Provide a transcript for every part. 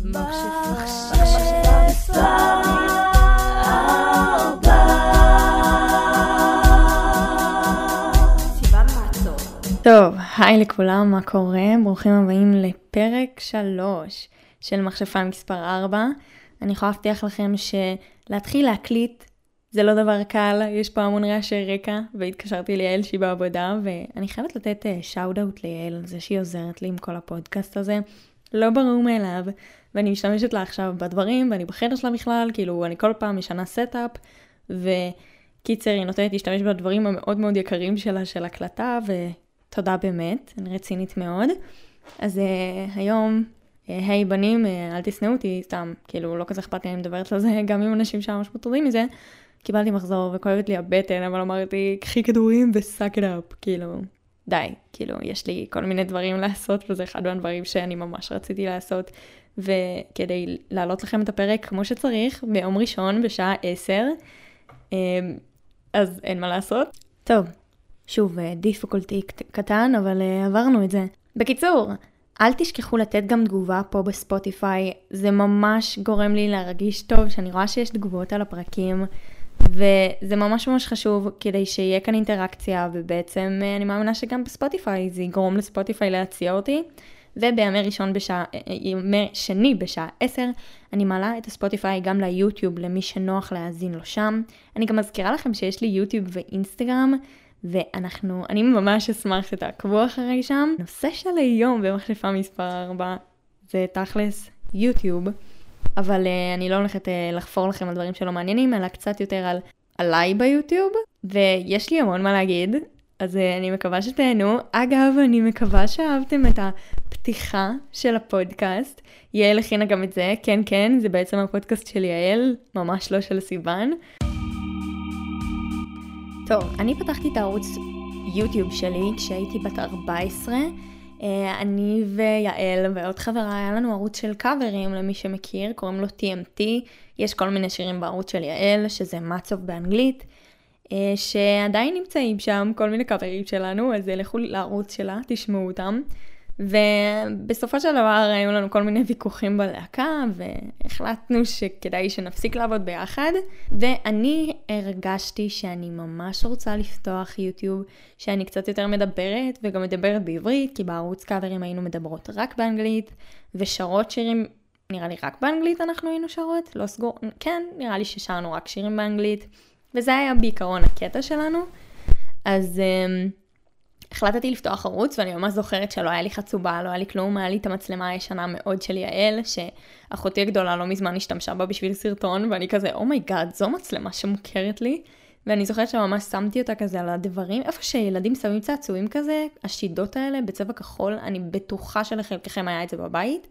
טוב, היי לכולם, מה קורה? ברוכים הבאים לפרק 3 של מכשפה מספר 4. אני יכולה להבטיח לכם שלהתחיל להקליט זה לא דבר קל, יש פה המון רעשי רקע, והתקשרתי ליעל שהיא בעבודה, ואני חייבת לתת שאוט אאוט ליעל על זה שהיא עוזרת לי עם כל הפודקאסט הזה. לא ברור מאליו, ואני משתמשת לה עכשיו בדברים, ואני בחדר שלה בכלל, כאילו, אני כל פעם משנה setup, וקיצר, היא נותנת להשתמש בדברים המאוד מאוד יקרים שלה, של הקלטה, ותודה באמת, אני רצינית מאוד. אז uh, היום, אה, היי hey, בנים, uh, אל תשנאו אותי, סתם, כאילו, לא כזה אכפת לי, אני מדברת על זה, גם עם אנשים שם ממש מוטרדים מזה. קיבלתי מחזור וכואבת לי הבטן, אבל אמרתי, קחי כדורים ו suck כאילו, די, כאילו, יש לי כל מיני דברים לעשות, וזה אחד מהדברים שאני ממש רציתי לעשות. וכדי להעלות לכם את הפרק כמו שצריך, ביום ראשון בשעה 10, אמ, אז אין מה לעשות. טוב, שוב, דיפקולטי קטן, אבל אה, עברנו את זה. בקיצור, אל תשכחו לתת גם תגובה פה בספוטיפיי, זה ממש גורם לי להרגיש טוב שאני רואה שיש תגובות על הפרקים. וזה ממש ממש חשוב כדי שיהיה כאן אינטראקציה, ובעצם אה, אני מאמינה שגם בספוטיפיי זה יגרום לספוטיפיי להציע אותי. ובימי ראשון בשעה, אה, ימי שני בשעה 10, אני מעלה את הספוטיפיי גם ליוטיוב למי שנוח להאזין לו שם. אני גם מזכירה לכם שיש לי יוטיוב ואינסטגרם, ואנחנו, אני ממש אשמח שתעקבו אחרי שם. נושא של היום במחשפה מספר 4 זה תכלס יוטיוב. אבל uh, אני לא הולכת uh, לחפור לכם על דברים שלא מעניינים, אלא קצת יותר על עליי ביוטיוב, ויש לי המון מה להגיד, אז uh, אני מקווה שתהנו. אגב, אני מקווה שאהבתם את הפתיחה של הפודקאסט. יעל הכינה גם את זה, כן כן, זה בעצם הפודקאסט של יעל, ממש לא של סיוון. טוב, אני פתחתי את הערוץ יוטיוב שלי כשהייתי בת 14. אה, אני ויעל ועוד חברה, היה לנו ערוץ של קאברים למי שמכיר, קוראים לו TMT, יש כל מיני שירים בערוץ של יעל, שזה מצוב באנגלית, אה, שעדיין נמצאים שם, כל מיני קאברים שלנו, אז לכו לערוץ שלה, תשמעו אותם. ובסופו של דבר היו לנו כל מיני ויכוחים בלהקה, והחלטנו שכדאי שנפסיק לעבוד ביחד. ואני הרגשתי שאני ממש רוצה לפתוח יוטיוב, שאני קצת יותר מדברת, וגם מדברת בעברית, כי בערוץ covers היינו מדברות רק באנגלית, ושרות שירים, נראה לי רק באנגלית אנחנו היינו שרות, לא סגור, כן, נראה לי ששרנו רק שירים באנגלית, וזה היה בעיקרון הקטע שלנו. אז... Um, החלטתי לפתוח ערוץ, ואני ממש זוכרת שלא היה לי חצובה, לא היה לי כלום, היה לי את המצלמה הישנה מאוד של יעל, שאחותי הגדולה לא מזמן השתמשה בה בשביל סרטון, ואני כזה, oh my god, oh זו מצלמה שמוכרת לי. ואני זוכרת שממש שמתי אותה כזה על הדברים, איפה שילדים שמים צעצועים כזה, השידות האלה בצבע כחול, אני בטוחה שלחלקכם היה את זה בבית,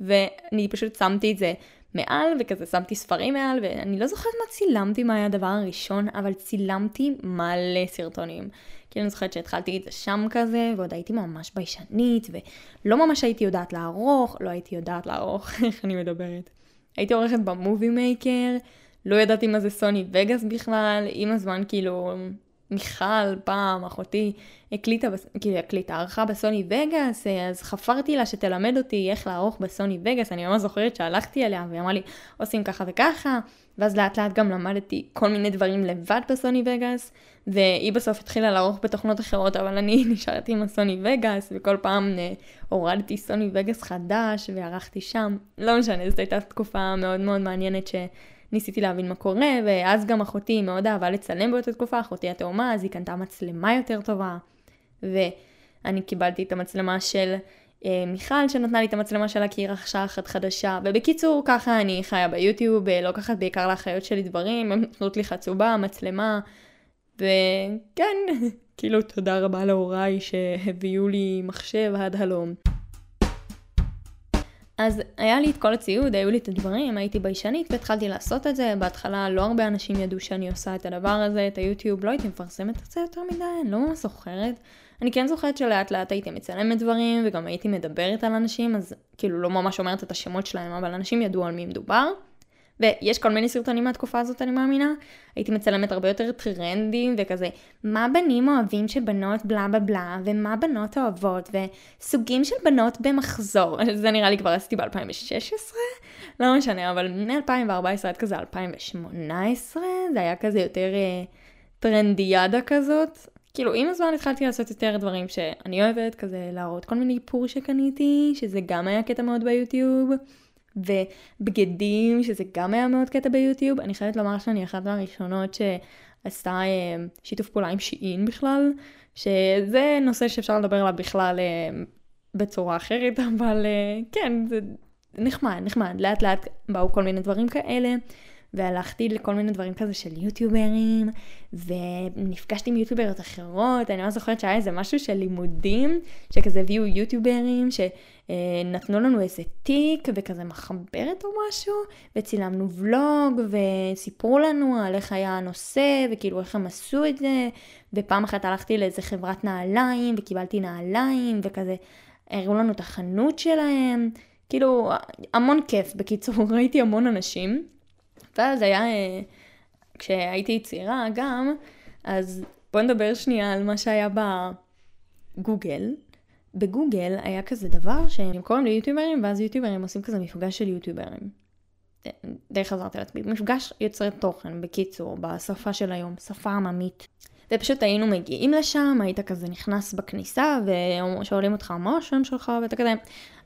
ואני פשוט שמתי את זה מעל, וכזה שמתי ספרים מעל, ואני לא זוכרת מה צילמתי, מה היה הדבר הראשון, אבל צילמתי מלא סרטונים. כי אני זוכרת שהתחלתי את זה שם כזה, ועוד הייתי ממש ביישנית, ולא ממש הייתי יודעת לערוך, לא הייתי יודעת לערוך, איך אני מדברת. הייתי עורכת במובי מייקר, לא ידעתי מה זה סוני וגאס בכלל, עם הזמן כאילו מיכל, פעם, אחותי, הקליטה, כאילו הקליטה, ערכה בסוני וגאס, אז חפרתי לה שתלמד אותי איך לערוך בסוני וגאס, אני ממש זוכרת שהלכתי אליה והיא אמרה לי, עושים ככה וככה, ואז לאט לאט גם למדתי כל מיני דברים לבד בסוני וגאס, והיא בסוף התחילה לערוך בתוכנות אחרות, אבל אני נשארתי עם הסוני וגאס, וכל פעם uh, הורדתי סוני וגאס חדש וערכתי שם. לא משנה, זאת הייתה תקופה מאוד מאוד מעניינת ש... ניסיתי להבין מה קורה, ואז גם אחותי מאוד אהבה לצלם באותה תקופה, אחותי התאומה, אז היא קנתה מצלמה יותר טובה, ואני קיבלתי את המצלמה של אה, מיכל שנתנה לי את המצלמה שלה כי היא רכשה אחת חדשה, ובקיצור ככה אני חיה ביוטיוב, אה, לוקחת בעיקר לאחיות שלי דברים, הם נותנות לי חצובה, מצלמה, וכן, כאילו תודה רבה להוריי שהביאו לי מחשב עד הלום. אז היה לי את כל הציוד, היו לי את הדברים, הייתי ביישנית והתחלתי לעשות את זה. בהתחלה לא הרבה אנשים ידעו שאני עושה את הדבר הזה, את היוטיוב, לא הייתי מפרסמת את זה יותר מדי, אני לא ממש זוכרת. אני כן זוכרת שלאט לאט הייתי מצלמת דברים, וגם הייתי מדברת על אנשים, אז כאילו לא ממש אומרת את השמות שלהם, אבל אנשים ידעו על מי מדובר. ויש כל מיני סרטונים מהתקופה הזאת, אני מאמינה. הייתי מצלמת הרבה יותר טרנדים וכזה, מה בנים אוהבים של בנות בלה בלה בלה, ומה בנות אוהבות, וסוגים של בנות במחזור. זה נראה לי כבר עשיתי ב-2016, לא משנה, אבל מ-2014 עד כזה 2018, זה היה כזה יותר אה, טרנדיאדה כזאת. כאילו, עם הזמן התחלתי לעשות יותר דברים שאני אוהבת, כזה להראות כל מיני איפור שקניתי, שזה גם היה קטע מאוד ביוטיוב. ובגדים, שזה גם היה מאוד קטע ביוטיוב. אני חייבת לומר שאני אחת מהראשונות שעשתה אה, שיתוף פעולה עם שיעין בכלל, שזה נושא שאפשר לדבר עליו בכלל אה, בצורה אחרת, אבל אה, כן, זה נחמד, נחמד. לאט לאט באו כל מיני דברים כאלה. והלכתי לכל מיני דברים כזה של יוטיוברים, ונפגשתי עם יוטיובריות אחרות, אני לא זוכרת שהיה איזה משהו של לימודים, שכזה הביאו יוטיוברים, שנתנו לנו איזה תיק וכזה מחברת או משהו, וצילמנו ולוג, וסיפרו לנו על איך היה הנושא, וכאילו איך הם עשו את זה, ופעם אחת הלכתי לאיזה חברת נעליים, וקיבלתי נעליים, וכזה הראו לנו את החנות שלהם. כאילו, המון כיף. בקיצור, ראיתי המון אנשים. ואז היה, אה, כשהייתי צעירה גם, אז בוא נדבר שנייה על מה שהיה בגוגל. בגוגל היה כזה דבר שהם קוראים ליוטיוברים, ואז יוטיוברים עושים כזה מפגש של יוטיוברים. אה, די חזרתי לעצמי. מפגש יוצרי תוכן, בקיצור, בשפה של היום, שפה עממית. ופשוט היינו מגיעים לשם, היית כזה נכנס בכניסה, ושואלים אותך מה השם שלך, ואתה כזה,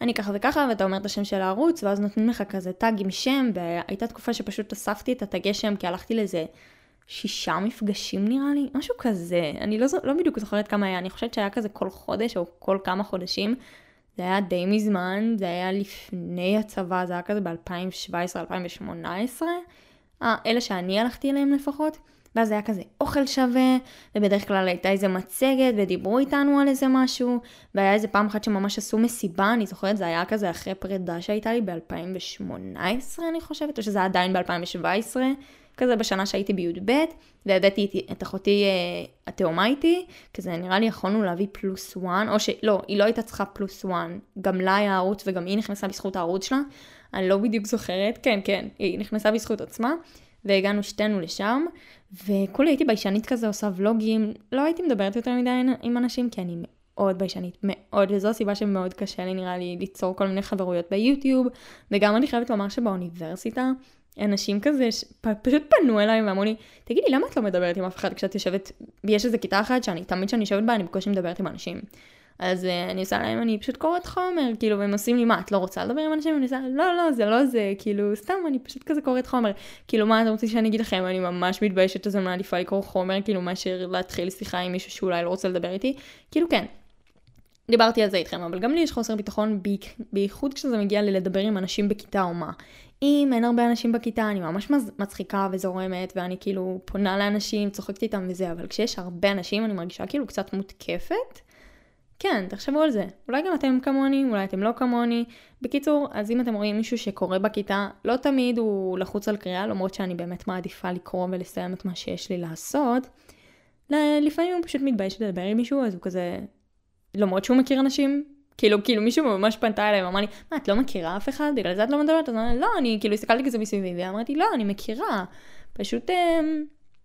אני ככה וככה, ואתה אומר את השם של הערוץ, ואז נותנים לך כזה טאג עם שם, והייתה תקופה שפשוט אספתי את הטאגי שם, כי הלכתי לאיזה שישה מפגשים נראה לי, משהו כזה, אני לא, לא בדיוק זוכרת כמה היה, אני חושבת שהיה כזה כל חודש, או כל כמה חודשים. זה היה די מזמן, זה היה לפני הצבא, זה היה כזה ב-2017-2018. אה, אלה שאני הלכתי אליהם לפחות. ואז היה כזה אוכל שווה, ובדרך כלל הייתה איזה מצגת, ודיברו איתנו על איזה משהו, והיה איזה פעם אחת שממש עשו מסיבה, אני זוכרת, זה היה כזה אחרי פרידה שהייתה לי ב-2018, אני חושבת, או שזה עדיין ב-2017, כזה בשנה שהייתי בי"ב, והבאתי את אחותי אה, התאומה איתי, כזה נראה לי יכולנו להביא פלוס וואן, או שלא, היא לא הייתה צריכה פלוס וואן, גם לה היה ערוץ וגם היא נכנסה בזכות הערוץ שלה, אני לא בדיוק זוכרת, כן, כן, היא נכנסה בזכות עצמה, והגענו שתינו לשם, וכולי הייתי ביישנית כזה עושה ולוגים, לא הייתי מדברת יותר מדי עם אנשים, כי אני מאוד ביישנית, מאוד, וזו הסיבה שמאוד קשה לי נראה לי ליצור כל מיני חברויות ביוטיוב, וגם אני חייבת לומר שבאוניברסיטה, אנשים כזה פשוט פנו אליי ואמרו לי, תגידי, למה את לא מדברת עם אף אחד? כשאת יושבת, יש איזה כיתה אחת שאני, תמיד כשאני יושבת בה, אני בקושי מדברת עם אנשים. אז uh, אני עושה להם, אני פשוט קוראת חומר, כאילו, והם עושים לי, מה, את לא רוצה לדבר עם אנשים? אני עושה, לא, לא, זה לא זה, כאילו, סתם, אני פשוט כזה קוראת חומר. כאילו, מה אתם רוצים שאני אגיד לכם? אני ממש מתביישת שזה מעדיפה לקרוא חומר, כאילו, מאשר להתחיל שיחה עם מישהו שאולי לא רוצה לדבר איתי. כאילו, כן. דיברתי על זה איתכם, אבל גם לי יש חוסר ביטחון, בייחוד כשזה מגיע ללדבר עם אנשים בכיתה או מה. אם אין הרבה אנשים בכיתה, אני ממש מצחיקה וזורמת, ואני כאילו פונה לאנשים, צוחקת איתם וזה, אבל כשיש הרבה אנשים, אני מרגישה כאילו קצת מותקפת. כן, תחשבו על זה. אולי גם אתם כמוני, אולי אתם לא כמוני. בקיצור, אז אם אתם רואים מישהו שקורא בכיתה, לא תמיד הוא לחוץ על קריאה, למרות שאני באמת מעדיפה לקרוא ולסיים את מה שיש לי לעשות. לפעמים הוא פשוט מתבייש לדבר עם מישהו, אז הוא כזה... למרות שהוא מכיר אנשים, כאילו, כאילו מישהו ממש פנתה אליי ואמר לי, מה, את לא מכירה אף אחד? בגלל זה את לא מדברת? אז אני לא, אני כאילו הסתכלתי כזה מסביבי, ואמרתי, לא, אני מכירה. פשוט... אה,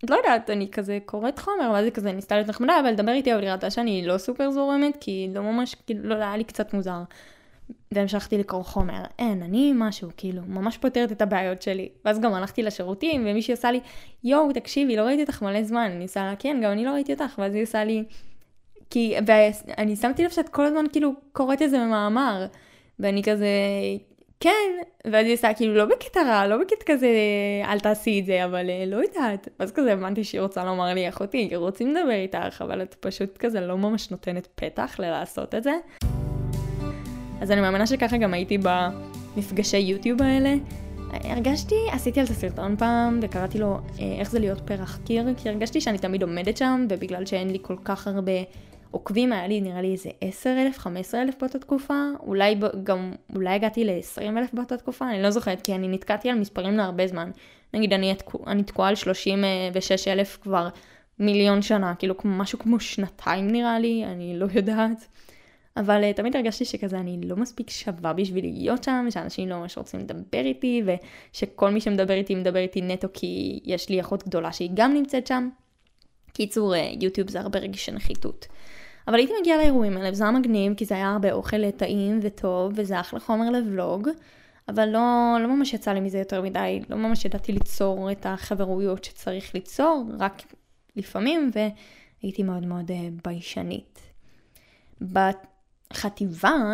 לא יודעת, אני כזה קוראת חומר, ואז היא כזה ניסתה להיות נחמדה, אבל לדבר איתי, אבל היא ראתה שאני לא סופר זורמת, כי לא ממש, כאילו, לא, היה לי קצת מוזר. והמשכתי לקרוא חומר. אין, אני משהו, כאילו, ממש פותרת את הבעיות שלי. ואז גם הלכתי לשירותים, ומישהי עושה לי, יואו, תקשיבי, לא ראיתי אותך מלא זמן. אני עושה לה, כן, גם אני לא ראיתי אותך. ואז היא עושה לי, כי, ואני שמתי לב שאת כל הזמן כאילו קוראת איזה מאמר. ואני כזה, כן, ואז היא עושה כאילו לא בקטע רע, לא בקטע כזה אל תעשי את זה, אבל אה, לא יודעת. ואז כזה הבנתי שהיא רוצה לומר לי, אחותי, רוצים לדבר איתך, אבל את פשוט כזה לא ממש נותנת פתח ללעשות את זה. אז אני מאמינה שככה גם הייתי במפגשי יוטיוב האלה. הרגשתי, עשיתי על זה סרטון פעם, וקראתי לו אה, איך זה להיות פרח קיר, כי הרגשתי שאני תמיד עומדת שם, ובגלל שאין לי כל כך הרבה עוקבים היה לי נראה לי איזה 10,000, 15,000 באותה תקופה, אולי גם, אולי הגעתי ל-20,000 באותה תקופה, אני לא זוכרת, כי אני נתקעתי על מספרים להרבה זמן. נגיד, אני, אני תקועה על 36,000 כבר מיליון שנה, כאילו משהו כמו שנתיים נראה לי, אני לא יודעת. אבל uh, תמיד הרגשתי שכזה אני לא מספיק שווה בשביל להיות שם, שאנשים לא ממש רוצים לדבר איתי, ושכל מי שמדבר איתי מדבר איתי נטו כי יש לי אחות גדולה שהיא גם נמצאת שם. קיצור, uh, יוטיוב זה הרבה רגשי נחיתות. אבל הייתי מגיעה לאירועים האלה, וזה היה מגניב, כי זה היה הרבה אוכל טעים וטוב, וזה אחלה חומר לבלוג, אבל לא, לא ממש יצא לי מזה יותר מדי, לא ממש ידעתי ליצור את החברויות שצריך ליצור, רק לפעמים, והייתי מאוד מאוד uh, ביישנית. בחטיבה,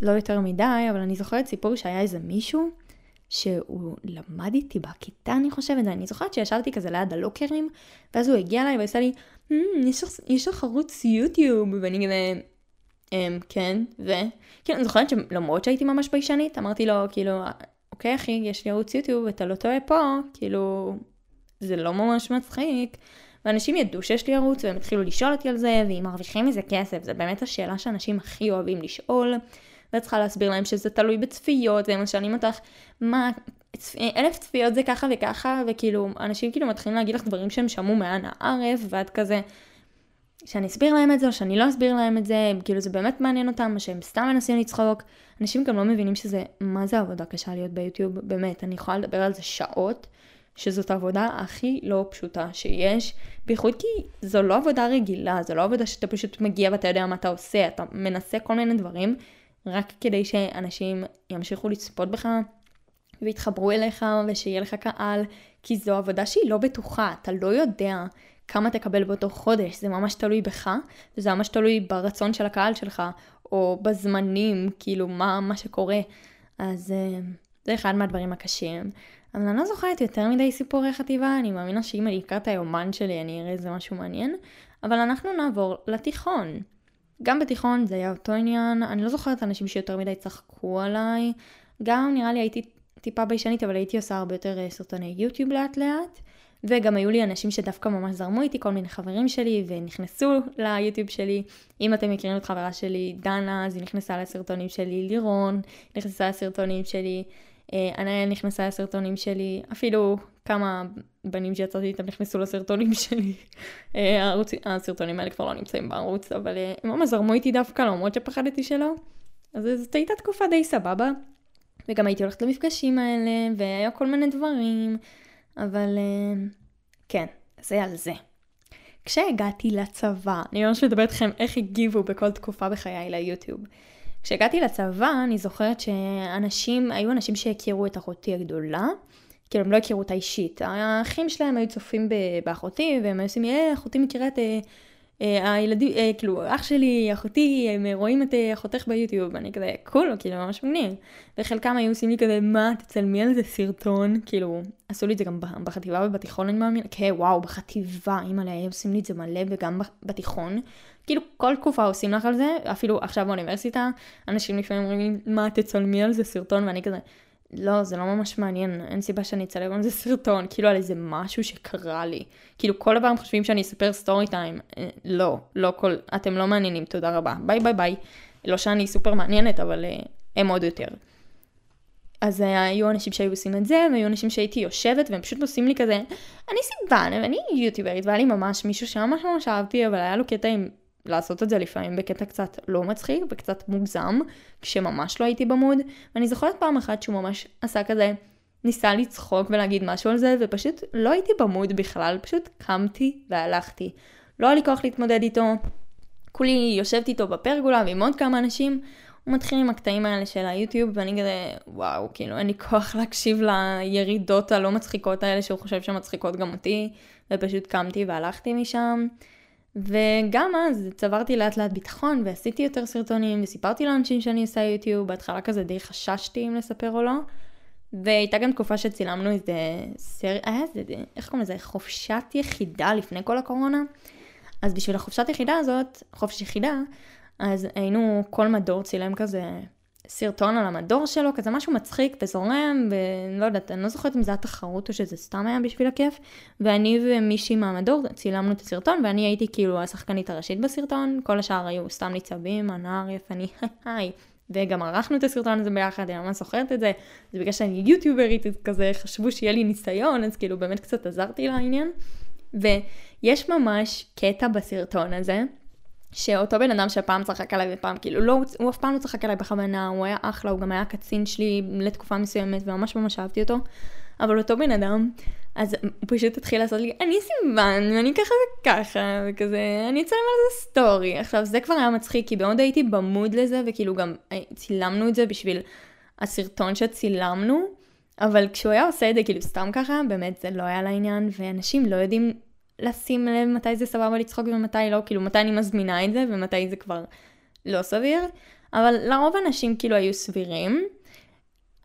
לא יותר מדי, אבל אני זוכרת סיפור שהיה איזה מישהו שהוא למד איתי בכיתה, אני חושבת, ואני זוכרת שישבתי כזה ליד הלוקרים, ואז הוא הגיע אליי ועשה לי, mm, יש לך ערוץ יוטיוב, ואני כזה, אמ, כן, ו... כאילו, אני זוכרת שלמרות שהייתי ממש ביישנית, אמרתי לו, כאילו, אוקיי אחי, יש לי ערוץ יוטיוב, אתה לא טועה פה, כאילו, זה לא ממש מצחיק. ואנשים ידעו שיש לי ערוץ והם התחילו לשאול אותי על זה, ואם מרוויחים מזה כסף, זה באמת השאלה שאנשים הכי אוהבים לשאול. ואת צריכה להסביר להם שזה תלוי בצפיות, והם שואלים אותך, מה, אלף צפיות זה ככה וככה, וכאילו, אנשים כאילו מתחילים להגיד לך דברים שהם שמעו מען הערף, ואת כזה, שאני אסביר להם את זה, או שאני לא אסביר להם את זה, כאילו זה באמת מעניין אותם, או שהם סתם מנסים לצחוק. אנשים גם לא מבינים שזה, מה זה עבודה קשה להיות ביוטיוב, באמת, אני יכולה לדבר על זה שעות. שזאת העבודה הכי לא פשוטה שיש, בייחוד כי זו לא עבודה רגילה, זו לא עבודה שאתה פשוט מגיע ואתה יודע מה אתה עושה, אתה מנסה כל מיני דברים, רק כדי שאנשים ימשיכו לצפות בך ויתחברו אליך ושיהיה לך קהל, כי זו עבודה שהיא לא בטוחה, אתה לא יודע כמה תקבל באותו חודש, זה ממש תלוי בך, וזה ממש תלוי ברצון של הקהל שלך, או בזמנים, כאילו מה, מה שקורה. אז אה, זה אחד מהדברים הקשים. אבל אני לא זוכרת יותר מדי סיפורי חטיבה, אני מאמינה שאם אני אקרא את היומן שלי אני אראה איזה משהו מעניין. אבל אנחנו נעבור לתיכון. גם בתיכון זה היה אותו עניין, אני לא זוכרת אנשים שיותר מדי צחקו עליי. גם נראה לי הייתי טיפה ביישנית, אבל הייתי עושה הרבה יותר אה, סרטוני יוטיוב לאט לאט. וגם היו לי אנשים שדווקא ממש זרמו איתי, כל מיני חברים שלי, ונכנסו ליוטיוב שלי. אם אתם מכירים את חברה שלי, דנה, אז היא נכנסה לסרטונים שלי, לירון, נכנסה לסרטונים שלי. ענאל אה, נכנסה לסרטונים שלי, אפילו כמה בנים שיצאתי איתם נכנסו לסרטונים שלי. אה, הערוץ, הסרטונים האלה כבר לא נמצאים בערוץ, אבל אה, הם ממש זרמו איתי דווקא, למרות שפחדתי שלא. אז זאת הייתה תקופה די סבבה. וגם הייתי הולכת למפגשים האלה, והיה כל מיני דברים, אבל כן, זה על זה. כשהגעתי לצבא, אני ממש מדברת איתכם איך הגיבו בכל תקופה בחיי ליוטיוב. כשהגעתי לצבא, אני זוכרת שאנשים, היו אנשים שהכירו את אחותי הגדולה, כאילו הם לא הכירו אותה אישית. האחים שלהם היו צופים באחותי, והם היו עושים, אה, אחותי מכירה את... אה, אה, הילדים, אה, כאילו, אח שלי, אחותי, הם רואים את אה, אחותך ביוטיוב, אני כזה, קול, כאילו, ממש מגניב. וחלקם היו עושים לי כזה, מה, תצלמי על זה סרטון, כאילו, עשו לי את זה גם בחטיבה ובתיכון, אני מאמין, כן, וואו, בחטיבה, אימא'לה, היו עושים לי את זה מלא, וגם בתיכון. כאילו, כל תקופה עושים לך על זה, אפילו עכשיו באוניברסיטה, אנשים לפעמים אומרים לי, מה, תצלמי על זה סרטון, ואני כזה, לא, זה לא ממש מעניין, אין סיבה שאני אצלם על זה סרטון, כאילו על איזה משהו שקרה לי. כאילו כל הפעם חושבים שאני אספר story time, אה, לא, לא כל, אתם לא מעניינים, תודה רבה, bye bye bye. לא שאני סופר מעניינת, אבל uh, הם עוד יותר. אז uh, היו אנשים שהיו עושים את זה, והיו אנשים שהייתי יושבת, והם פשוט עושים לי כזה, אני סיוון, ואני יוטיוברית, והיה לי ממש מישהו שממש ממש אהבתי, אבל היה לו קטע עם לעשות את זה לפעמים בקטע קצת לא מצחיק וקצת מוגזם, כשממש לא הייתי במוד. ואני זוכרת פעם אחת שהוא ממש עשה כזה, ניסה לצחוק ולהגיד משהו על זה, ופשוט לא הייתי במוד בכלל, פשוט קמתי והלכתי. לא היה לי כוח להתמודד איתו. כולי יושבת איתו בפרגולה ועם עוד כמה אנשים. הוא מתחיל עם הקטעים האלה של היוטיוב, ואני כזה, וואו, כאילו אין לי כוח להקשיב לירידות הלא מצחיקות האלה שהוא חושב שמצחיקות גם אותי, ופשוט קמתי והלכתי משם. וגם אז צברתי לאט לאט ביטחון ועשיתי יותר סרטונים וסיפרתי לאנשים שאני עושה יוטיוב, בהתחלה כזה די חששתי אם לספר או לא. והייתה גם תקופה שצילמנו איזה סרט, היה איזה, איך קוראים לזה, חופשת יחידה לפני כל הקורונה. אז בשביל החופשת יחידה הזאת, חופש יחידה, אז היינו, כל מדור צילם כזה סרטון על המדור שלו, כזה משהו מצחיק וזורם, ולא יודעת, אני לא זוכרת אם זה היה תחרות או שזה סתם היה בשביל הכיף, ואני ומישהי מהמדור צילמנו את הסרטון, ואני הייתי כאילו השחקנית הראשית בסרטון, כל השאר היו סתם ניצבים, הנער יפני, היי. וגם ערכנו את הסרטון הזה ביחד, אני ממש זוכרת את זה, זה בגלל שאני יוטיוברית, כזה חשבו שיהיה לי ניסיון, אז כאילו באמת קצת עזרתי לעניין. ויש ממש קטע בסרטון הזה, שאותו בן אדם שפעם צחק עליי ופעם, כאילו, לא, הוא אף פעם לא צחק עליי בכוונה, הוא היה אחלה, הוא גם היה קצין שלי לתקופה מסוימת, וממש ממש אהבתי אותו. אבל אותו בן אדם, אז הוא פשוט התחיל לעשות לי, אני סיוון, ואני ככה וככה, וכזה, אני אצלם על זה סטורי. עכשיו, זה כבר היה מצחיק, כי מאוד הייתי במוד לזה, וכאילו גם אה, צילמנו את זה בשביל הסרטון שצילמנו, אבל כשהוא היה עושה את זה כאילו סתם ככה, באמת זה לא היה לעניין, ואנשים לא יודעים לשים לב מתי זה סבבה לצחוק ומתי לא, כאילו מתי אני מזמינה את זה ומתי זה כבר לא סביר, אבל לרוב אנשים כאילו היו סבירים.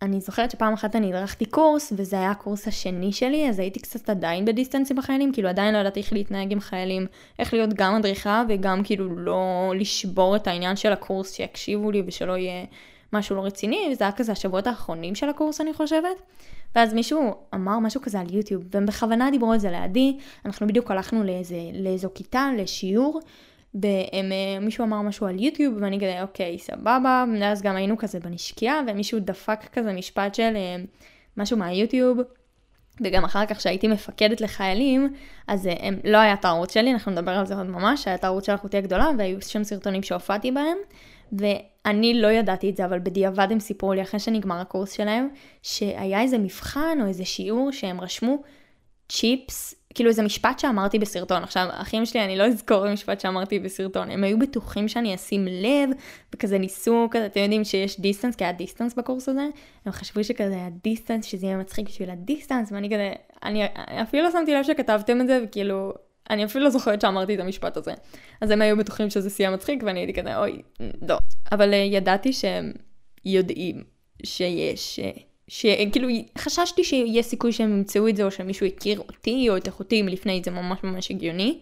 אני זוכרת שפעם אחת אני הדרכתי קורס, וזה היה הקורס השני שלי, אז הייתי קצת עדיין בדיסטנס עם החיילים, כאילו עדיין לא ידעתי איך להתנהג עם חיילים, איך להיות גם מדריכה וגם כאילו לא לשבור את העניין של הקורס, שיקשיבו לי ושלא יהיה משהו לא רציני, וזה היה כזה השבועות האחרונים של הקורס אני חושבת. ואז מישהו אמר משהו כזה על יוטיוב, והם בכוונה דיברו על זה לידי, אנחנו בדיוק הלכנו לאיזה, לאיזו כיתה, לשיעור, ומישהו אמר משהו על יוטיוב, ואני כזה, אוקיי, סבבה, ואז גם היינו כזה בנשקייה, ומישהו דפק כזה משפט של אה, משהו מהיוטיוב. וגם אחר כך שהייתי מפקדת לחיילים, אז אה, הם, לא היה את הערוץ שלי, אנחנו נדבר על זה עוד ממש, היה את הערוץ של אחותי הגדולה, והיו שם סרטונים שהופעתי בהם, ואני לא ידעתי את זה, אבל בדיעבד הם סיפרו לי אחרי שנגמר הקורס שלהם, שהיה איזה מבחן או איזה שיעור שהם רשמו צ'יפס, כאילו איזה משפט שאמרתי בסרטון. עכשיו, אחים שלי, אני לא אזכור משפט שאמרתי בסרטון, הם היו בטוחים שאני אשים לב, וכזה ניסו, כזה, אתם יודעים שיש distance, כי היה distance בקורס הזה, הם חשבו שכזה היה distance, שזה יהיה מצחיק בשביל ה distance, ואני כזה, אני אפילו לא שמתי לב שכתבתם את זה, וכאילו, אני אפילו לא זוכרת שאמרתי את המשפט הזה. אז הם היו בטוחים שזה שיא המצחיק, ואני הייתי כזה, אוי, לא. אבל uh, ידעתי שהם יודעים שיש, uh, שכאילו חששתי שיש סיכוי שהם ימצאו את זה, או שמישהו הכיר אותי או את אחותי מלפני, זה ממש ממש הגיוני.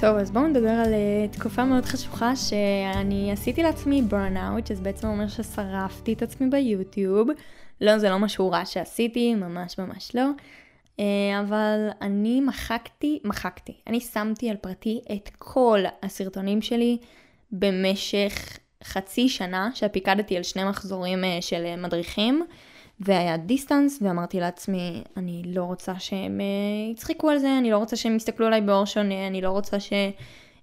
טוב, אז בואו נדבר על uh, תקופה מאוד חשוכה שאני עשיתי לעצמי burnout, שזה בעצם אומר ששרפתי את עצמי ביוטיוב. לא, זה לא משהו רע שעשיתי, ממש ממש לא. אה, אבל אני מחקתי, מחקתי, אני שמתי על פרטי את כל הסרטונים שלי במשך חצי שנה שפיקדתי על שני מחזורים אה, של אה, מדריכים והיה דיסטנס ואמרתי לעצמי אני לא רוצה שהם יצחקו על זה, אני לא רוצה שהם יסתכלו עליי באור שונה, אני לא רוצה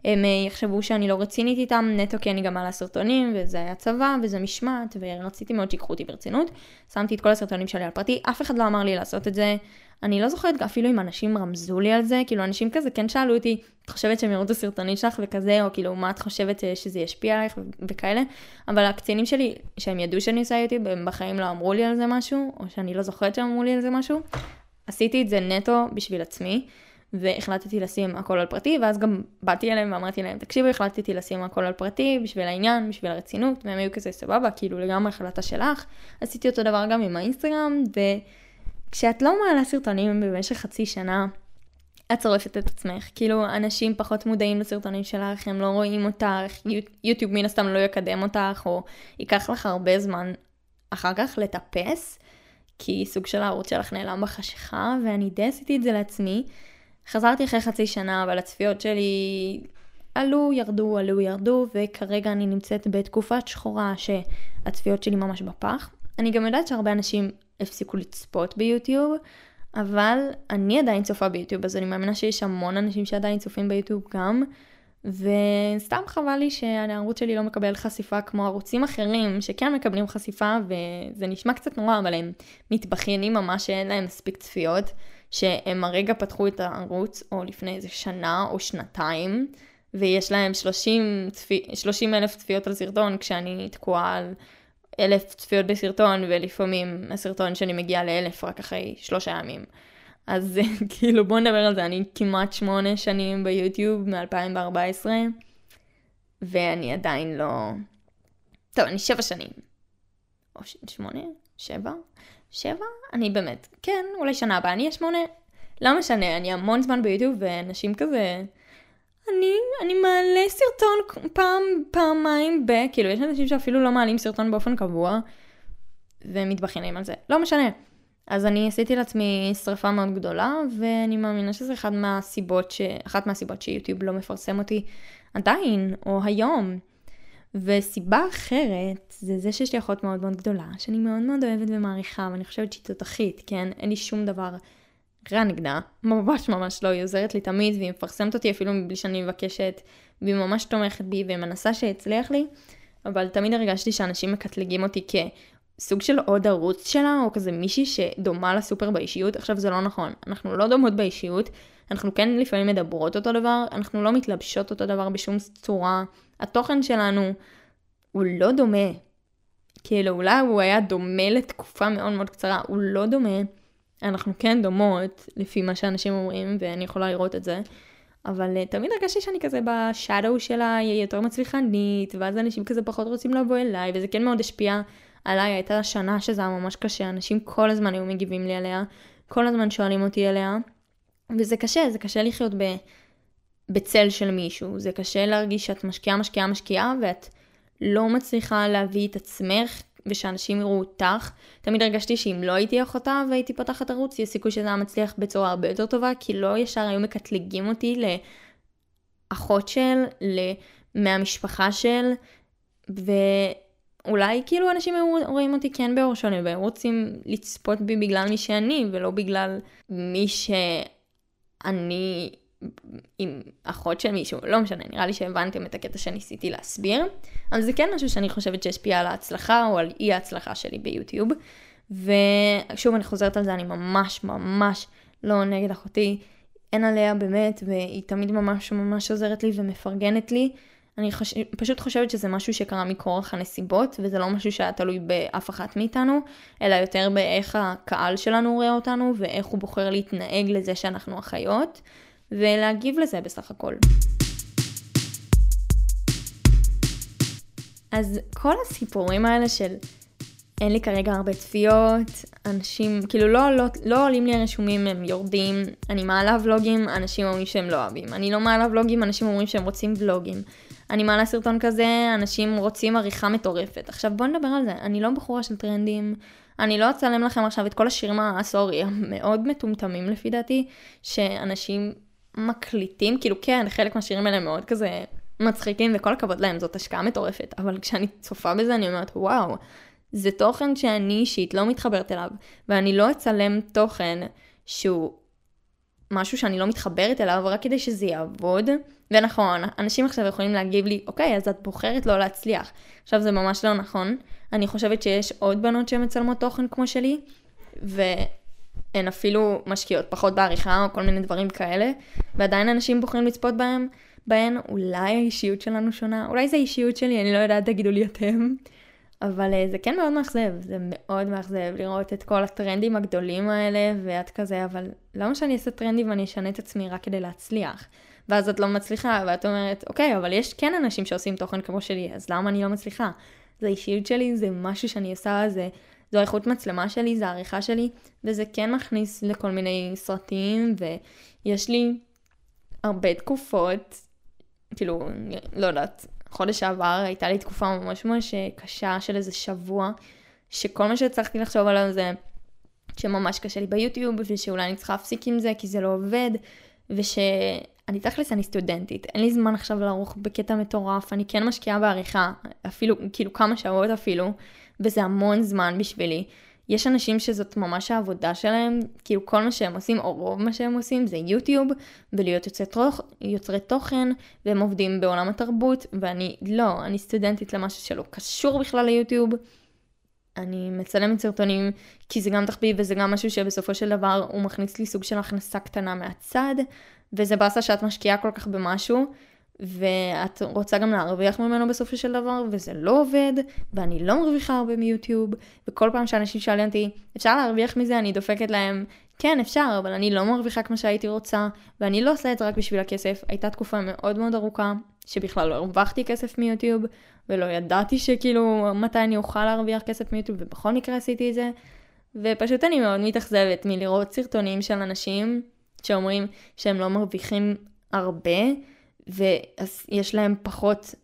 שהם יחשבו שאני לא רצינית איתם נטו כי אני גם מעלה סרטונים וזה היה צבא וזה משמעת ורציתי מאוד שיקחו אותי ברצינות. שמתי את כל הסרטונים שלי על פרטי, אף אחד לא אמר לי לעשות את זה. אני לא זוכרת אפילו אם אנשים רמזו לי על זה, כאילו אנשים כזה כן שאלו אותי, את חושבת שהם יראו את הסרטונית שלך וכזה, או כאילו מה את חושבת שזה ישפיע עלייך וכאלה, אבל הקצינים שלי, שהם ידעו שאני עושה יוטיוב, הם בחיים לא אמרו לי על זה משהו, או שאני לא זוכרת שהם אמרו לי על זה משהו. עשיתי את זה נטו בשביל עצמי, והחלטתי לשים הכל על פרטי, ואז גם באתי אליהם ואמרתי להם, תקשיבו, החלטתי לשים הכל על פרטי בשביל העניין, בשביל הרצינות, והם היו כזה סבבה, כאילו לגמרי החלטה שלך. עשיתי אותו דבר גם עם האינסטגרם, ו... כשאת לא מעלה סרטונים במשך חצי שנה, את צורפת את עצמך. כאילו, אנשים פחות מודעים לסרטונים שלך, הם לא רואים אותך, יוטיוב מן הסתם לא יקדם אותך, או ייקח לך הרבה זמן אחר כך לטפס, כי סוג של הערוץ שלך נעלם בחשיכה, ואני די עשיתי את זה לעצמי. חזרתי אחרי חצי שנה, אבל הצפיות שלי עלו, ירדו, עלו, ירדו, וכרגע אני נמצאת בתקופת שחורה שהצפיות שלי ממש בפח. אני גם יודעת שהרבה אנשים הפסיקו לצפות ביוטיוב, אבל אני עדיין צופה ביוטיוב, אז אני מאמינה שיש המון אנשים שעדיין צופים ביוטיוב גם, וסתם חבל לי שהערוץ שלי לא מקבל חשיפה כמו ערוצים אחרים שכן מקבלים חשיפה, וזה נשמע קצת נורא, אבל הם מתבכיינים ממש שאין להם מספיק צפיות, שהם הרגע פתחו את הערוץ, או לפני איזה שנה או שנתיים, ויש להם 30, צפי, 30 אלף צפיות על סרטון, כשאני תקועה על... אלף צפיות בסרטון, ולפעמים הסרטון שלי מגיע לאלף רק אחרי שלושה ימים. אז כאילו בוא נדבר על זה, אני כמעט שמונה שנים ביוטיוב מ-2014, ואני עדיין לא... טוב, אני שבע שנים. או. שמונה? שבע? שבע? אני באמת, כן, אולי שנה הבאה אני אהיה שמונה. לא משנה, אני המון זמן ביוטיוב, ואנשים כזה... אני, אני מעלה סרטון פעם, פעמיים ב... כאילו, יש אנשים שאפילו לא מעלים סרטון באופן קבוע, ומתבכיינים על זה. לא משנה. אז אני עשיתי לעצמי שריפה מאוד גדולה, ואני מאמינה שזה אחד מהסיבות ש... אחת מהסיבות שיוטיוב לא מפרסם אותי עדיין, או היום. וסיבה אחרת, זה זה שיש לי אחות מאוד מאוד גדולה, שאני מאוד מאוד אוהבת ומעריכה, ואני חושבת שהיא תותחית, כן? אין לי שום דבר רע נגדה, ממש ממש לא, היא עוזרת לי תמיד והיא מפרסמת אותי אפילו מבלי שאני מבקשת, והיא ממש תומכת בי ומנסה שיצליח לי, אבל תמיד הרגשתי שאנשים מקטלגים אותי כסוג של עוד ערוץ שלה, או כזה מישהי שדומה לסופר באישיות. עכשיו זה לא נכון, אנחנו לא דומות באישיות, אנחנו כן לפעמים מדברות אותו דבר, אנחנו לא מתלבשות אותו דבר בשום צורה. התוכן שלנו הוא לא דומה. כאילו אולי הוא היה דומה לתקופה מאוד מאוד קצרה, הוא לא דומה. אנחנו כן דומות, לפי מה שאנשים אומרים, ואני יכולה לראות את זה. אבל uh, תמיד הרגשתי שאני כזה בשאדו שלה, היא יותר מצליחנית, ואז אנשים כזה פחות רוצים לבוא אליי, וזה כן מאוד השפיע עליי. הייתה שנה שזה היה ממש קשה, אנשים כל הזמן היו מגיבים לי עליה, כל הזמן שואלים אותי עליה, וזה קשה, זה קשה לחיות ב, בצל של מישהו, זה קשה להרגיש שאת משקיעה, משקיעה, משקיעה, ואת לא מצליחה להביא את עצמך ושאנשים יראו אותך. תמיד הרגשתי שאם לא הייתי אחותה והייתי פותחת ערוץ, יש סיכוי שזה היה מצליח בצורה הרבה יותר טובה, כי לא ישר היו מקטלגים אותי לאחות של, מהמשפחה של, ואולי כאילו אנשים היו רואים אותי כן באור שונה, והם רוצים לצפות בי בגלל מי שאני, ולא בגלל מי שאני עם אחות של מישהו, לא משנה, נראה לי שהבנתם את הקטע שניסיתי להסביר. אבל זה כן משהו שאני חושבת שהשפיע על ההצלחה או על אי ההצלחה שלי ביוטיוב. ושוב, אני חוזרת על זה, אני ממש ממש לא נגד אחותי. אין עליה באמת, והיא תמיד ממש ממש עוזרת לי ומפרגנת לי. אני חוש... פשוט חושבת שזה משהו שקרה מכורח הנסיבות, וזה לא משהו שהיה תלוי באף אחת מאיתנו, אלא יותר באיך הקהל שלנו רואה אותנו, ואיך הוא בוחר להתנהג לזה שאנחנו אחיות. ולהגיב לזה בסך הכל. אז כל הסיפורים האלה של אין לי כרגע הרבה צפיות, אנשים, כאילו לא, לא, לא עולים לי הרשומים, הם יורדים, אני מעלה ולוגים, אנשים אומרים שהם לא אוהבים. אני לא מעלה ולוגים, אנשים אומרים שהם רוצים ולוגים. אני מעלה סרטון כזה, אנשים רוצים עריכה מטורפת. עכשיו בואו נדבר על זה, אני לא בחורה של טרנדים, אני לא אצלם לכם עכשיו את כל השירים הסורי המאוד מטומטמים לפי דעתי, שאנשים מקליטים, כאילו כן, חלק מהשירים האלה מאוד כזה מצחיקים, וכל הכבוד להם, זאת השקעה מטורפת, אבל כשאני צופה בזה אני אומרת, וואו, זה תוכן שאני אישית לא מתחברת אליו, ואני לא אצלם תוכן שהוא משהו שאני לא מתחברת אליו, רק כדי שזה יעבוד. ונכון, אנשים עכשיו יכולים להגיב לי, אוקיי, אז את בוחרת לא להצליח. עכשיו זה ממש לא נכון. אני חושבת שיש עוד בנות שמצלמות תוכן כמו שלי, ו... הן אפילו משקיעות פחות בעריכה או כל מיני דברים כאלה, ועדיין אנשים בוחרים לצפות בהם, בהן, אולי האישיות שלנו שונה, אולי זה האישיות שלי, אני לא יודעת, תגידו לי אתם. אבל אה, זה כן מאוד מאכזב, זה מאוד מאכזב לראות את כל הטרנדים הגדולים האלה, ואת כזה, אבל למה שאני אעשה טרנדים ואני אשנה את עצמי רק כדי להצליח? ואז את לא מצליחה, ואת אומרת, אוקיי, אבל יש כן אנשים שעושים תוכן כמו שלי, אז למה אני לא מצליחה? זה האישיות שלי, זה משהו שאני עושה, זה זו האיכות מצלמה שלי, זו העריכה שלי, וזה כן מכניס לכל מיני סרטים, ויש לי הרבה תקופות, כאילו, לא יודעת, חודש שעבר הייתה לי תקופה ממש ממש קשה של איזה שבוע, שכל מה שהצלחתי לחשוב עליו זה שממש קשה לי ביוטיוב, ושאולי אני צריכה להפסיק עם זה כי זה לא עובד, ושאני תכלס אני סטודנטית, אין לי זמן עכשיו לערוך בקטע מטורף, אני כן משקיעה בעריכה, אפילו, כאילו כמה שעות אפילו, וזה המון זמן בשבילי. יש אנשים שזאת ממש העבודה שלהם, כאילו כל מה שהם עושים, או רוב מה שהם עושים, זה יוטיוב, ולהיות יוצרי, תוכ... יוצרי תוכן, והם עובדים בעולם התרבות, ואני לא, אני סטודנטית למשהו שלא קשור בכלל ליוטיוב. אני מצלמת סרטונים כי זה גם תחביב וזה גם משהו שבסופו של דבר הוא מכניס לי סוג של הכנסה קטנה מהצד, וזה באסה שאת משקיעה כל כך במשהו, ואת רוצה גם להרוויח ממנו בסופו של דבר, וזה לא עובד, ואני לא מרוויחה הרבה מיוטיוב, וכל פעם שאנשים שואלים אותי, אפשר להרוויח מזה? אני דופקת להם, כן, אפשר, אבל אני לא מרוויחה כמו שהייתי רוצה, ואני לא עושה את זה רק בשביל הכסף. הייתה תקופה מאוד מאוד ארוכה, שבכלל לא הרווחתי כסף מיוטיוב, ולא ידעתי שכאילו מתי אני אוכל להרוויח כסף מיוטיוב, ובכל מקרה עשיתי את זה. ופשוט אני מאוד מתאכזבת מלראות סרטונים של אנשים שאומרים שהם לא מרוויחים הרבה, ואז יש להם פחות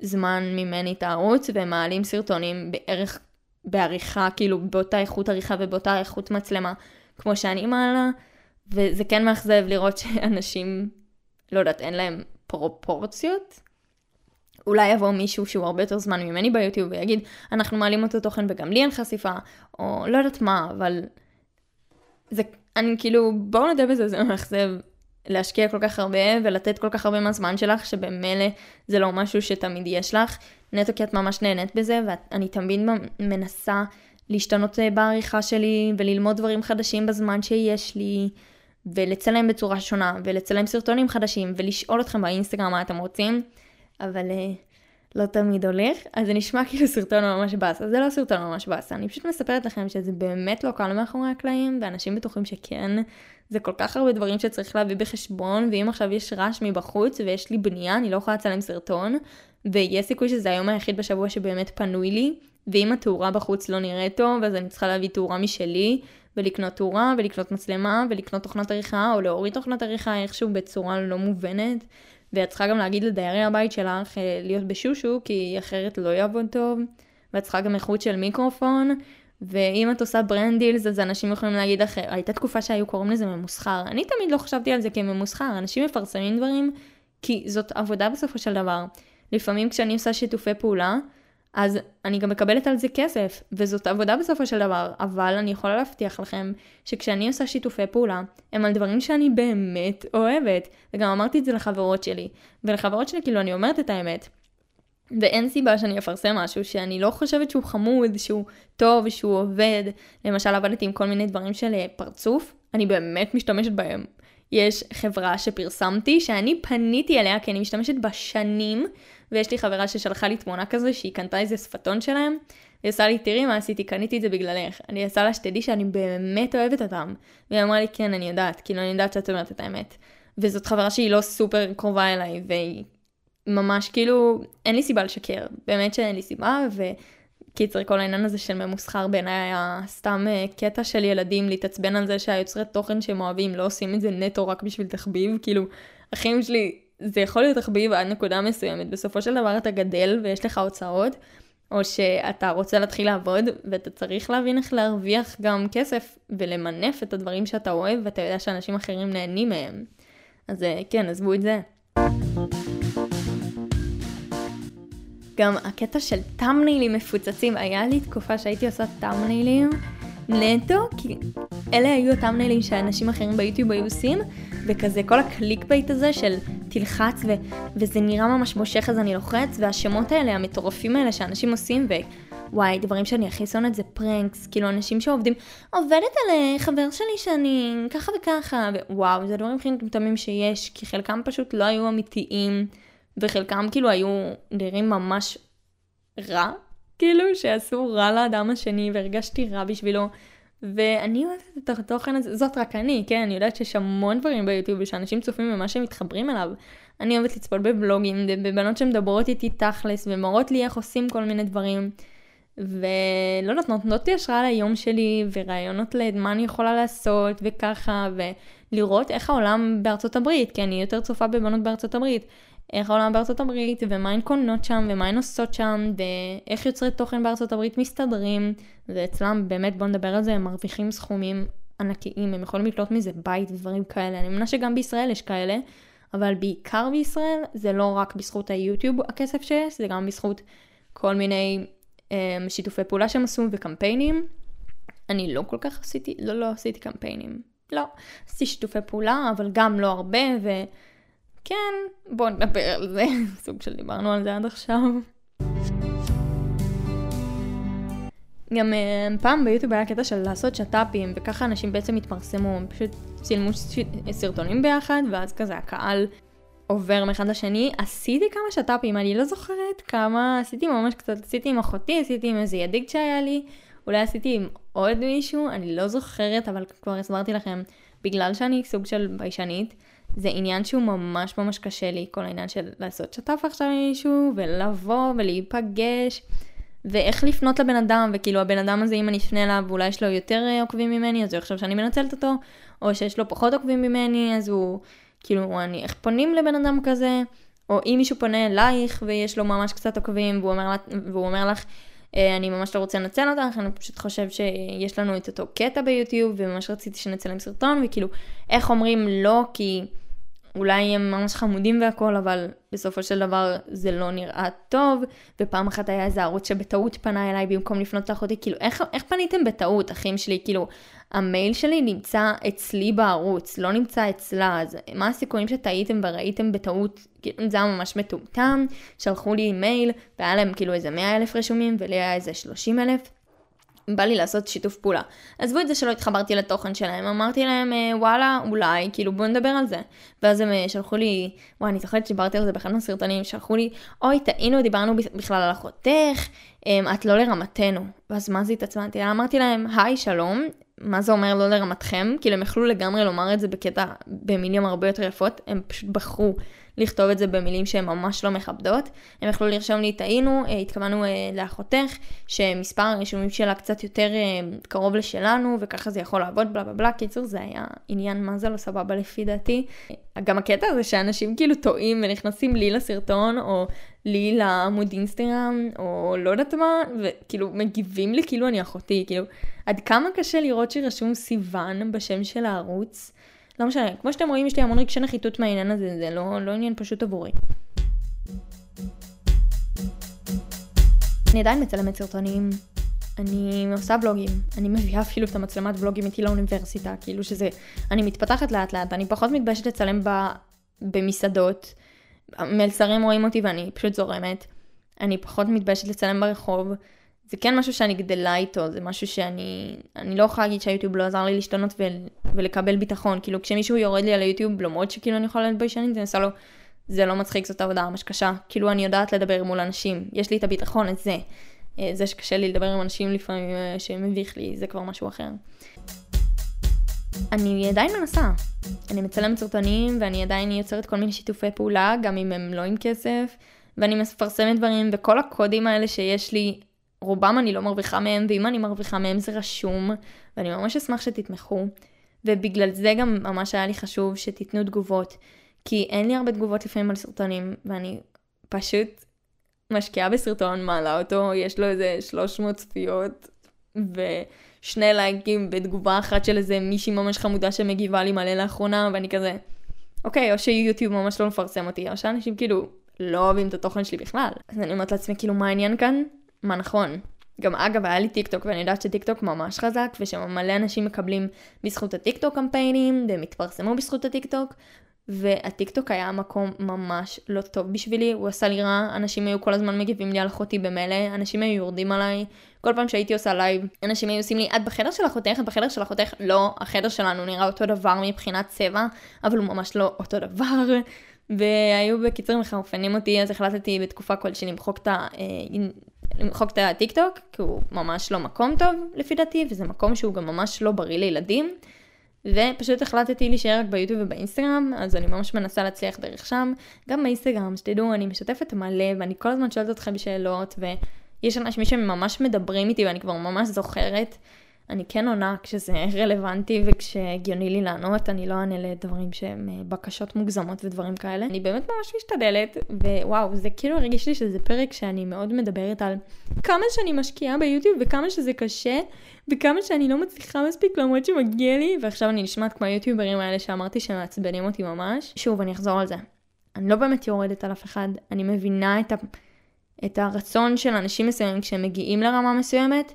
זמן ממני את הערוץ, והם מעלים סרטונים בערך בעריכה, כאילו באותה איכות עריכה ובאותה איכות מצלמה כמו שאני מעלה, וזה כן מאכזב לראות שאנשים, לא יודעת, אין להם פרופורציות. אולי יבוא מישהו שהוא הרבה יותר זמן ממני ביוטיוב ויגיד, אנחנו מעלים אותו תוכן וגם לי אין חשיפה, או לא יודעת מה, אבל זה, אני כאילו, בואו נדע בזה, זה מאכזב להשקיע כל כך הרבה ולתת כל כך הרבה מהזמן שלך, שבמילא זה לא משהו שתמיד יש לך, נטו כי את ממש נהנית בזה, ואני תמיד מנסה להשתנות אה, בעריכה שלי וללמוד דברים חדשים בזמן שיש לי, ולצלם בצורה שונה, ולצלם סרטונים חדשים, ולשאול אתכם באינסטגרם מה אתם רוצים, אבל uh, לא תמיד הולך, אז זה נשמע כאילו סרטון ממש באסה, זה לא סרטון ממש באסה, אני פשוט מספרת לכם שזה באמת לא קל מאחורי הקלעים, ואנשים בטוחים שכן, זה כל כך הרבה דברים שצריך להביא בחשבון, ואם עכשיו יש רעש מבחוץ ויש לי בנייה, אני לא יכולה לצלם סרטון, ויש סיכוי שזה היום היחיד בשבוע שבאמת פנוי לי, ואם התאורה בחוץ לא נראית טוב, אז אני צריכה להביא תאורה משלי, ולקנות תאורה, ולקנות מצלמה, ולקנות תוכנת עריכה, או להוריד תוכנת עריכה איכשהו בצורה לא מובנת. ואת צריכה גם להגיד לדיירי הבית שלך אה, להיות בשושו, כי אחרת לא יעבוד טוב. ואת צריכה גם איכות של מיקרופון, ואם את עושה ברנד דילס, אז אנשים יכולים להגיד לך, הייתה תקופה שהיו קוראים לזה ממוסחר. אני תמיד לא חשבתי על זה כממוסחר, אנשים מפרסמים דברים, כי זאת עבודה בסופו של דבר. לפעמים כשאני עושה שיתופי פעולה, אז אני גם מקבלת על זה כסף, וזאת עבודה בסופו של דבר, אבל אני יכולה להבטיח לכם שכשאני עושה שיתופי פעולה, הם על דברים שאני באמת אוהבת, וגם אמרתי את זה לחברות שלי, ולחברות שלי כאילו אני אומרת את האמת. ואין סיבה שאני אפרסם משהו שאני לא חושבת שהוא חמוד, שהוא טוב, שהוא עובד. למשל עבדתי עם כל מיני דברים של אה, פרצוף, אני באמת משתמשת בהם. יש חברה שפרסמתי שאני פניתי אליה כי אני משתמשת בה שנים, ויש לי חברה ששלחה לי תמונה כזו שהיא קנתה איזה שפתון שלהם, היא עושה לי, תראי מה עשיתי, קניתי את זה בגללך. אני עושה לה שתדעי שאני באמת אוהבת אותם. והיא אמרה לי, כן, אני יודעת, כאילו, אני יודעת שאת אומרת את האמת. וזאת חברה שהיא לא סופר קרובה אליי, והיא ממש כאילו, אין לי סיבה לשקר. באמת שאין לי סיבה, וקיצר, כל העניין הזה של ממוסחר בעיניי היה סתם אה, קטע של ילדים להתעצבן על זה שהיוצרי תוכן שהם אוהבים לא עושים את זה נטו רק בשביל תחביב. כאילו, אחים שלי זה יכול להיות תחביב עד נקודה מסוימת. בסופו של דבר אתה גדל ויש לך הוצאות, או שאתה רוצה להתחיל לעבוד, ואתה צריך להבין איך להרוויח גם כסף ולמנף את הדברים שאתה אוהב, ואתה יודע שאנשים אחרים נהנים מהם. אז אה, כן, עזבו את זה. גם הקטע של טאמניילים מפוצצים, היה לי תקופה שהייתי עושה טאמניילים נטו, כי אלה היו ה thumbnailים שאנשים אחרים ביוטיוב היו עושים, וכזה כל ה click bait הזה של תלחץ ו- וזה נראה ממש מושך אז אני לוחץ, והשמות האלה, המטורפים האלה שאנשים עושים, ווואי, דברים שאני הכי שונאת זה pranks, כאילו אנשים שעובדים, עובדת על אה, חבר שלי שאני ככה וככה, ווואו, זה דברים הכי מטומטמים שיש, כי חלקם פשוט לא היו אמיתיים, וחלקם כאילו היו נראים ממש רע, כאילו שעשו רע לאדם השני והרגשתי רע בשבילו. ואני אוהבת את התוכן הזה, זאת רק אני, כן, אני יודעת שיש המון דברים ביוטיוב שאנשים צופים במה שהם מתחברים אליו. אני אוהבת לצפות בבלוגים, בבנות שמדברות איתי תכלס, ומראות לי איך עושים כל מיני דברים. ולא יודעת, נותנות לי השראה ליום שלי, ורעיונות למה אני יכולה לעשות, וככה, ולראות איך העולם בארצות הברית, כי אני יותר צופה בבנות בארצות הברית, איך העולם בארצות הברית, ומה הן קונות שם, ומה הן עושות שם, ואיך יוצרי תוכן בארצות הברית מסתדרים, ואצלם באמת, בואו נדבר על זה, הם מרוויחים סכומים ענקיים, הם יכולים לקלוט מזה בית ודברים כאלה. אני מבינה שגם בישראל יש כאלה, אבל בעיקר בישראל זה לא רק בזכות היוטיוב הכסף שיש, זה גם בזכות כל מיני שיתופי פעולה שהם עשו וקמפיינים. אני לא כל כך עשיתי, לא, לא עשיתי קמפיינים. לא, עשיתי שיתופי פעולה, אבל גם לא הרבה, ו... כן, בואו נדבר על זה, סוג של דיברנו על זה עד עכשיו. גם uh, פעם ביוטיוב היה קטע של לעשות שת"פים, וככה אנשים בעצם התפרסמו, פשוט צילמו סרטונים ביחד, ואז כזה הקהל עובר מאחד לשני. עשיתי כמה שת"פים, אני לא זוכרת כמה, עשיתי ממש קצת, עשיתי עם אחותי, עשיתי עם איזה ידיד שהיה לי, אולי עשיתי עם עוד מישהו, אני לא זוכרת, אבל כבר הסברתי לכם, בגלל שאני סוג של ביישנית, זה עניין שהוא ממש ממש קשה לי, כל העניין של לעשות שת"פ עכשיו עם מישהו, ולבוא ולהיפגש, ואיך לפנות לבן אדם, וכאילו הבן אדם הזה, אם אני אפנה אליו, אולי יש לו יותר עוקבים ממני, אז הוא יחשוב שאני מנצלת אותו, או שיש לו פחות עוקבים ממני, אז הוא, כאילו, אני, איך פונים לבן אדם כזה, או אם מישהו פונה אלייך ויש לו ממש קצת עוקבים, והוא אומר, והוא אומר לך, אה, אני ממש לא רוצה לנצל אותך, אני פשוט חושב שיש לנו את אותו קטע ביוטיוב, וממש רציתי שנצלם סרטון, וכאילו, איך אומרים לא, כי אולי הם ממש חמודים והכל, אבל בסופו של דבר זה לא נראה טוב, ופעם אחת היה איזה ערוץ שבטעות פנה אליי במקום לפנות לאחותי, כאילו, איך, איך פניתם בטעות, אחים שלי? כאילו, המייל שלי נמצא אצלי בערוץ, לא נמצא אצלה, אז מה הסיכויים שטעיתם וראיתם בטעות, כאילו, זה היה ממש מטומטם, שלחו לי מייל, והיה להם כאילו איזה 100 אלף רשומים, ולי היה איזה 30 אלף. בא לי לעשות שיתוף פעולה. עזבו את זה שלא התחברתי לתוכן שלהם, אמרתי להם, אה, וואלה, אולי, כאילו בואו נדבר על זה. ואז הם אה, שלחו לי, וואי, אני זוכרת שדיברתי על זה באחד מהסרטונים, שלחו לי, אוי, טעינו, דיברנו בכלל על אחותך, אמ, את לא לרמתנו. ואז מה זה התעצמנתי? אמרתי להם, היי, שלום, מה זה אומר לא לרמתכם? כאילו הם יכלו לגמרי לומר את זה בקטע, במילים הרבה יותר יפות, הם פשוט בחרו לכתוב את זה במילים שהן ממש לא מכבדות. הם יכלו לרשום לי, טעינו, אה, התכוונו אה, לאחותך, שמספר הרישומים שלה קצת יותר אה, קרוב לשלנו, וככה זה יכול לעבוד, בלה בלה בלה. קיצור, זה היה עניין מה זה לא סבבה לפי דעתי. גם הקטע הזה שאנשים כאילו טועים ונכנסים לי לסרטון, או לי לעמוד אינסטגרם, או לא יודעת מה, וכאילו מגיבים לי כאילו אני אחותי, כאילו, עד כמה קשה לראות שרשום סיוון בשם של הערוץ. לא משנה, כמו שאתם רואים יש לי המון רגשי נחיתות מהעניין הזה, זה לא, לא עניין פשוט עבורי. אני עדיין מצלמת סרטונים, אני עושה בלוגים, אני מביאה אפילו את המצלמת בלוגים איתי לאוניברסיטה, כאילו שזה, אני מתפתחת לאט לאט, אני פחות מתביישת לצלם ב, במסעדות, מלצרים רואים אותי ואני פשוט זורמת, אני פחות מתביישת לצלם ברחוב, זה כן משהו שאני גדלה איתו, זה משהו שאני, אני לא יכולה להגיד שהיוטיוב לא עזר לי להשתנות ו, ולקבל ביטחון, כאילו כשמישהו יורד לי על היוטיוב, למרות שכאילו אני יכולה להיות ביישנית, זה נעשה לו, זה לא מצחיק, זאת עבודה ממש קשה, כאילו אני יודעת לדבר מול אנשים, יש לי את הביטחון הזה, אה, זה שקשה לי לדבר עם אנשים לפעמים אה, שמביך לי, זה כבר משהו אחר. אני עדיין מנסה, אני מצלמת סרטונים ואני עדיין יוצרת כל מיני שיתופי פעולה, גם אם הם לא עם כסף, ואני מפרסמת דברים, וכל הקודים האלה שיש לי, רובם אני לא מרוויחה מהם, ואם אני מרוויחה מהם זה רשום, ואני ממש אשמח שתתמכו. ובגלל זה גם ממש היה לי חשוב שתיתנו תגובות, כי אין לי הרבה תגובות לפעמים על סרטונים, ואני פשוט משקיעה בסרטון, מעלה אותו, יש לו איזה 300 צפיות, ושני לייקים בתגובה אחת של איזה מישהי ממש חמודה שמגיבה לי מלא לאחרונה, ואני כזה, אוקיי, או שיוטיוב ממש לא מפרסם אותי, או שאנשים כאילו לא אוהבים את התוכן שלי בכלל. אז אני אומרת לעצמי, כאילו, מה העניין כאן? מה נכון. גם אגב, היה לי טיק טוק, ואני יודעת שטיק טוק ממש חזק, ושמלא אנשים מקבלים בזכות הטיק טוק קמפיינים, והם התפרסמו בזכות הטיק טוק, והטיק טוק היה מקום ממש לא טוב בשבילי, הוא עשה לי רע, אנשים היו כל הזמן מגיבים לי על אחותי במילא, אנשים היו יורדים עליי, כל פעם שהייתי עושה לייב, אנשים היו עושים לי, את בחדר של אחותך, את בחדר של אחותך, לא, החדר שלנו נראה אותו דבר מבחינת צבע, אבל הוא ממש לא אותו דבר. והיו בקיצור מחרפנים אותי, אז החלטתי בתקופה כלשהי למחוק את ה... אה, למחוק את הטיק טוק, כי הוא ממש לא מקום טוב לפי דעתי, וזה מקום שהוא גם ממש לא בריא לילדים. ופשוט החלטתי להישאר רק ביוטיוב ובאינסטגרם, אז אני ממש מנסה להצליח דרך שם. גם באינסטגרם, שתדעו, אני משתפת מלא, ואני כל הזמן שואלת אתכם שאלות, ויש אנשים שממש מדברים איתי, ואני כבר ממש זוכרת אני כן עונה כשזה רלוונטי וכשהגיוני לי לענות, אני לא אענה לדברים שהם אה, בקשות מוגזמות ודברים כאלה. אני באמת ממש משתדלת, ווואו, זה כאילו הרגיש לי שזה פרק שאני מאוד מדברת על כמה שאני משקיעה ביוטיוב וכמה שזה קשה, וכמה שאני לא מצליחה מספיק למרות שמגיע לי, ועכשיו אני נשמעת כמו היוטיוברים האלה שאמרתי שמעצבנים אותי ממש. שוב, אני אחזור על זה. אני לא באמת יורדת על אף אחד, אני מבינה את, ה... את הרצון של אנשים מסוימים כשהם מגיעים לרמה מסוימת,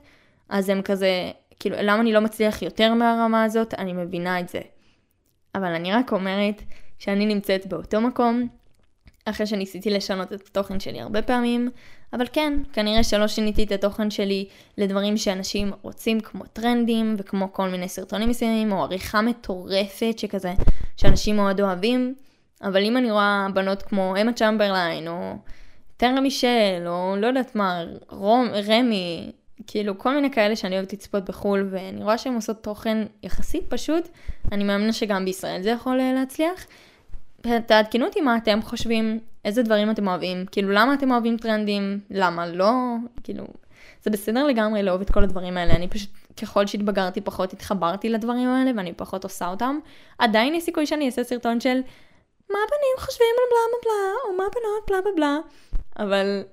אז הם כזה כאילו, למה אני לא מצליח יותר מהרמה הזאת? אני מבינה את זה. אבל אני רק אומרת שאני נמצאת באותו מקום, אחרי שניסיתי לשנות את התוכן שלי הרבה פעמים, אבל כן, כנראה שלא שיניתי את התוכן שלי לדברים שאנשים רוצים, כמו טרנדים, וכמו כל מיני סרטונים מסוימים, או עריכה מטורפת שכזה, שאנשים מאוד אוהבים. אבל אם אני רואה בנות כמו אמה צ'מברליין, או טרה מישל, או לא יודעת מה, רום, רמי, כאילו כל מיני כאלה שאני אוהבת לצפות בחו"ל, ואני רואה שהן עושות תוכן יחסית פשוט, אני מאמינה שגם בישראל זה יכול אה, להצליח. תעדכנו אותי מה אתם חושבים, איזה דברים אתם אוהבים, כאילו למה אתם אוהבים טרנדים, למה לא, כאילו, זה בסדר לגמרי לאהוב את כל הדברים האלה, אני פשוט, ככל שהתבגרתי פחות התחברתי לדברים האלה ואני פחות עושה אותם, עדיין יש סיכוי שאני אעשה סרטון של מה בנים חושבים על בלה בלה בלה, או מה בנות בלה בלה בלה, אבל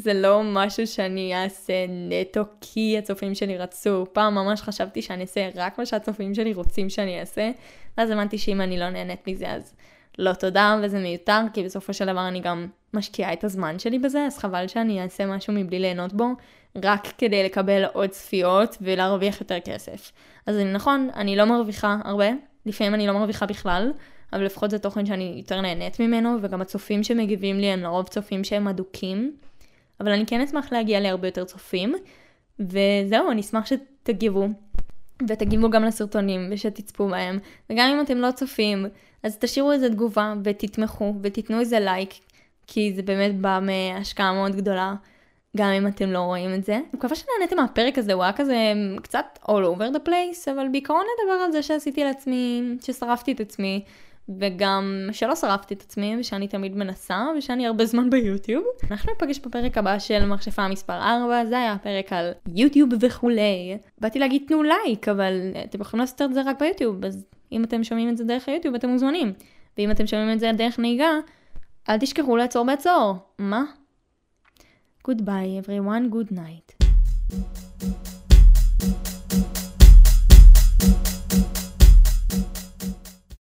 זה לא משהו שאני אעשה נטו כי הצופים שלי רצו. פעם ממש חשבתי שאני אעשה רק מה שהצופים שלי רוצים שאני אעשה, ואז הבנתי שאם אני לא נהנית מזה אז לא תודה וזה מיותר, כי בסופו של דבר אני גם משקיעה את הזמן שלי בזה, אז חבל שאני אעשה משהו מבלי ליהנות בו, רק כדי לקבל עוד צפיות ולהרוויח יותר כסף. אז אני, נכון, אני לא מרוויחה הרבה, לפעמים אני לא מרוויחה בכלל, אבל לפחות זה תוכן שאני יותר נהנית ממנו, וגם הצופים שמגיבים לי הם לרוב צופים שהם אדוקים. אבל אני כן אשמח להגיע להרבה יותר צופים, וזהו, אני אשמח שתגיבו, ותגיבו גם לסרטונים, ושתצפו בהם, וגם אם אתם לא צופים, אז תשאירו איזה תגובה, ותתמכו, ותיתנו איזה לייק, כי זה באמת בא מהשקעה מאוד גדולה. גם אם אתם לא רואים את זה. אני מקווה שנהניתם מהפרק הזה, הוא היה כזה קצת all over the place, אבל בעיקרון נדבר על זה שעשיתי לעצמי, ששרפתי את עצמי, וגם שלא שרפתי את עצמי, ושאני תמיד מנסה, ושאני הרבה זמן ביוטיוב. אנחנו ניפגש בפרק הבא של מכשפה מספר 4, זה היה הפרק על יוטיוב וכולי. באתי להגיד תנו לייק, אבל אתם יכולים לעשות את זה רק ביוטיוב, אז אם אתם שומעים את זה דרך היוטיוב אתם מוזמנים. ואם אתם שומעים את זה דרך נהיגה, אל תשכחו לעצור בעצור. מה? Goodbye everyone, good night.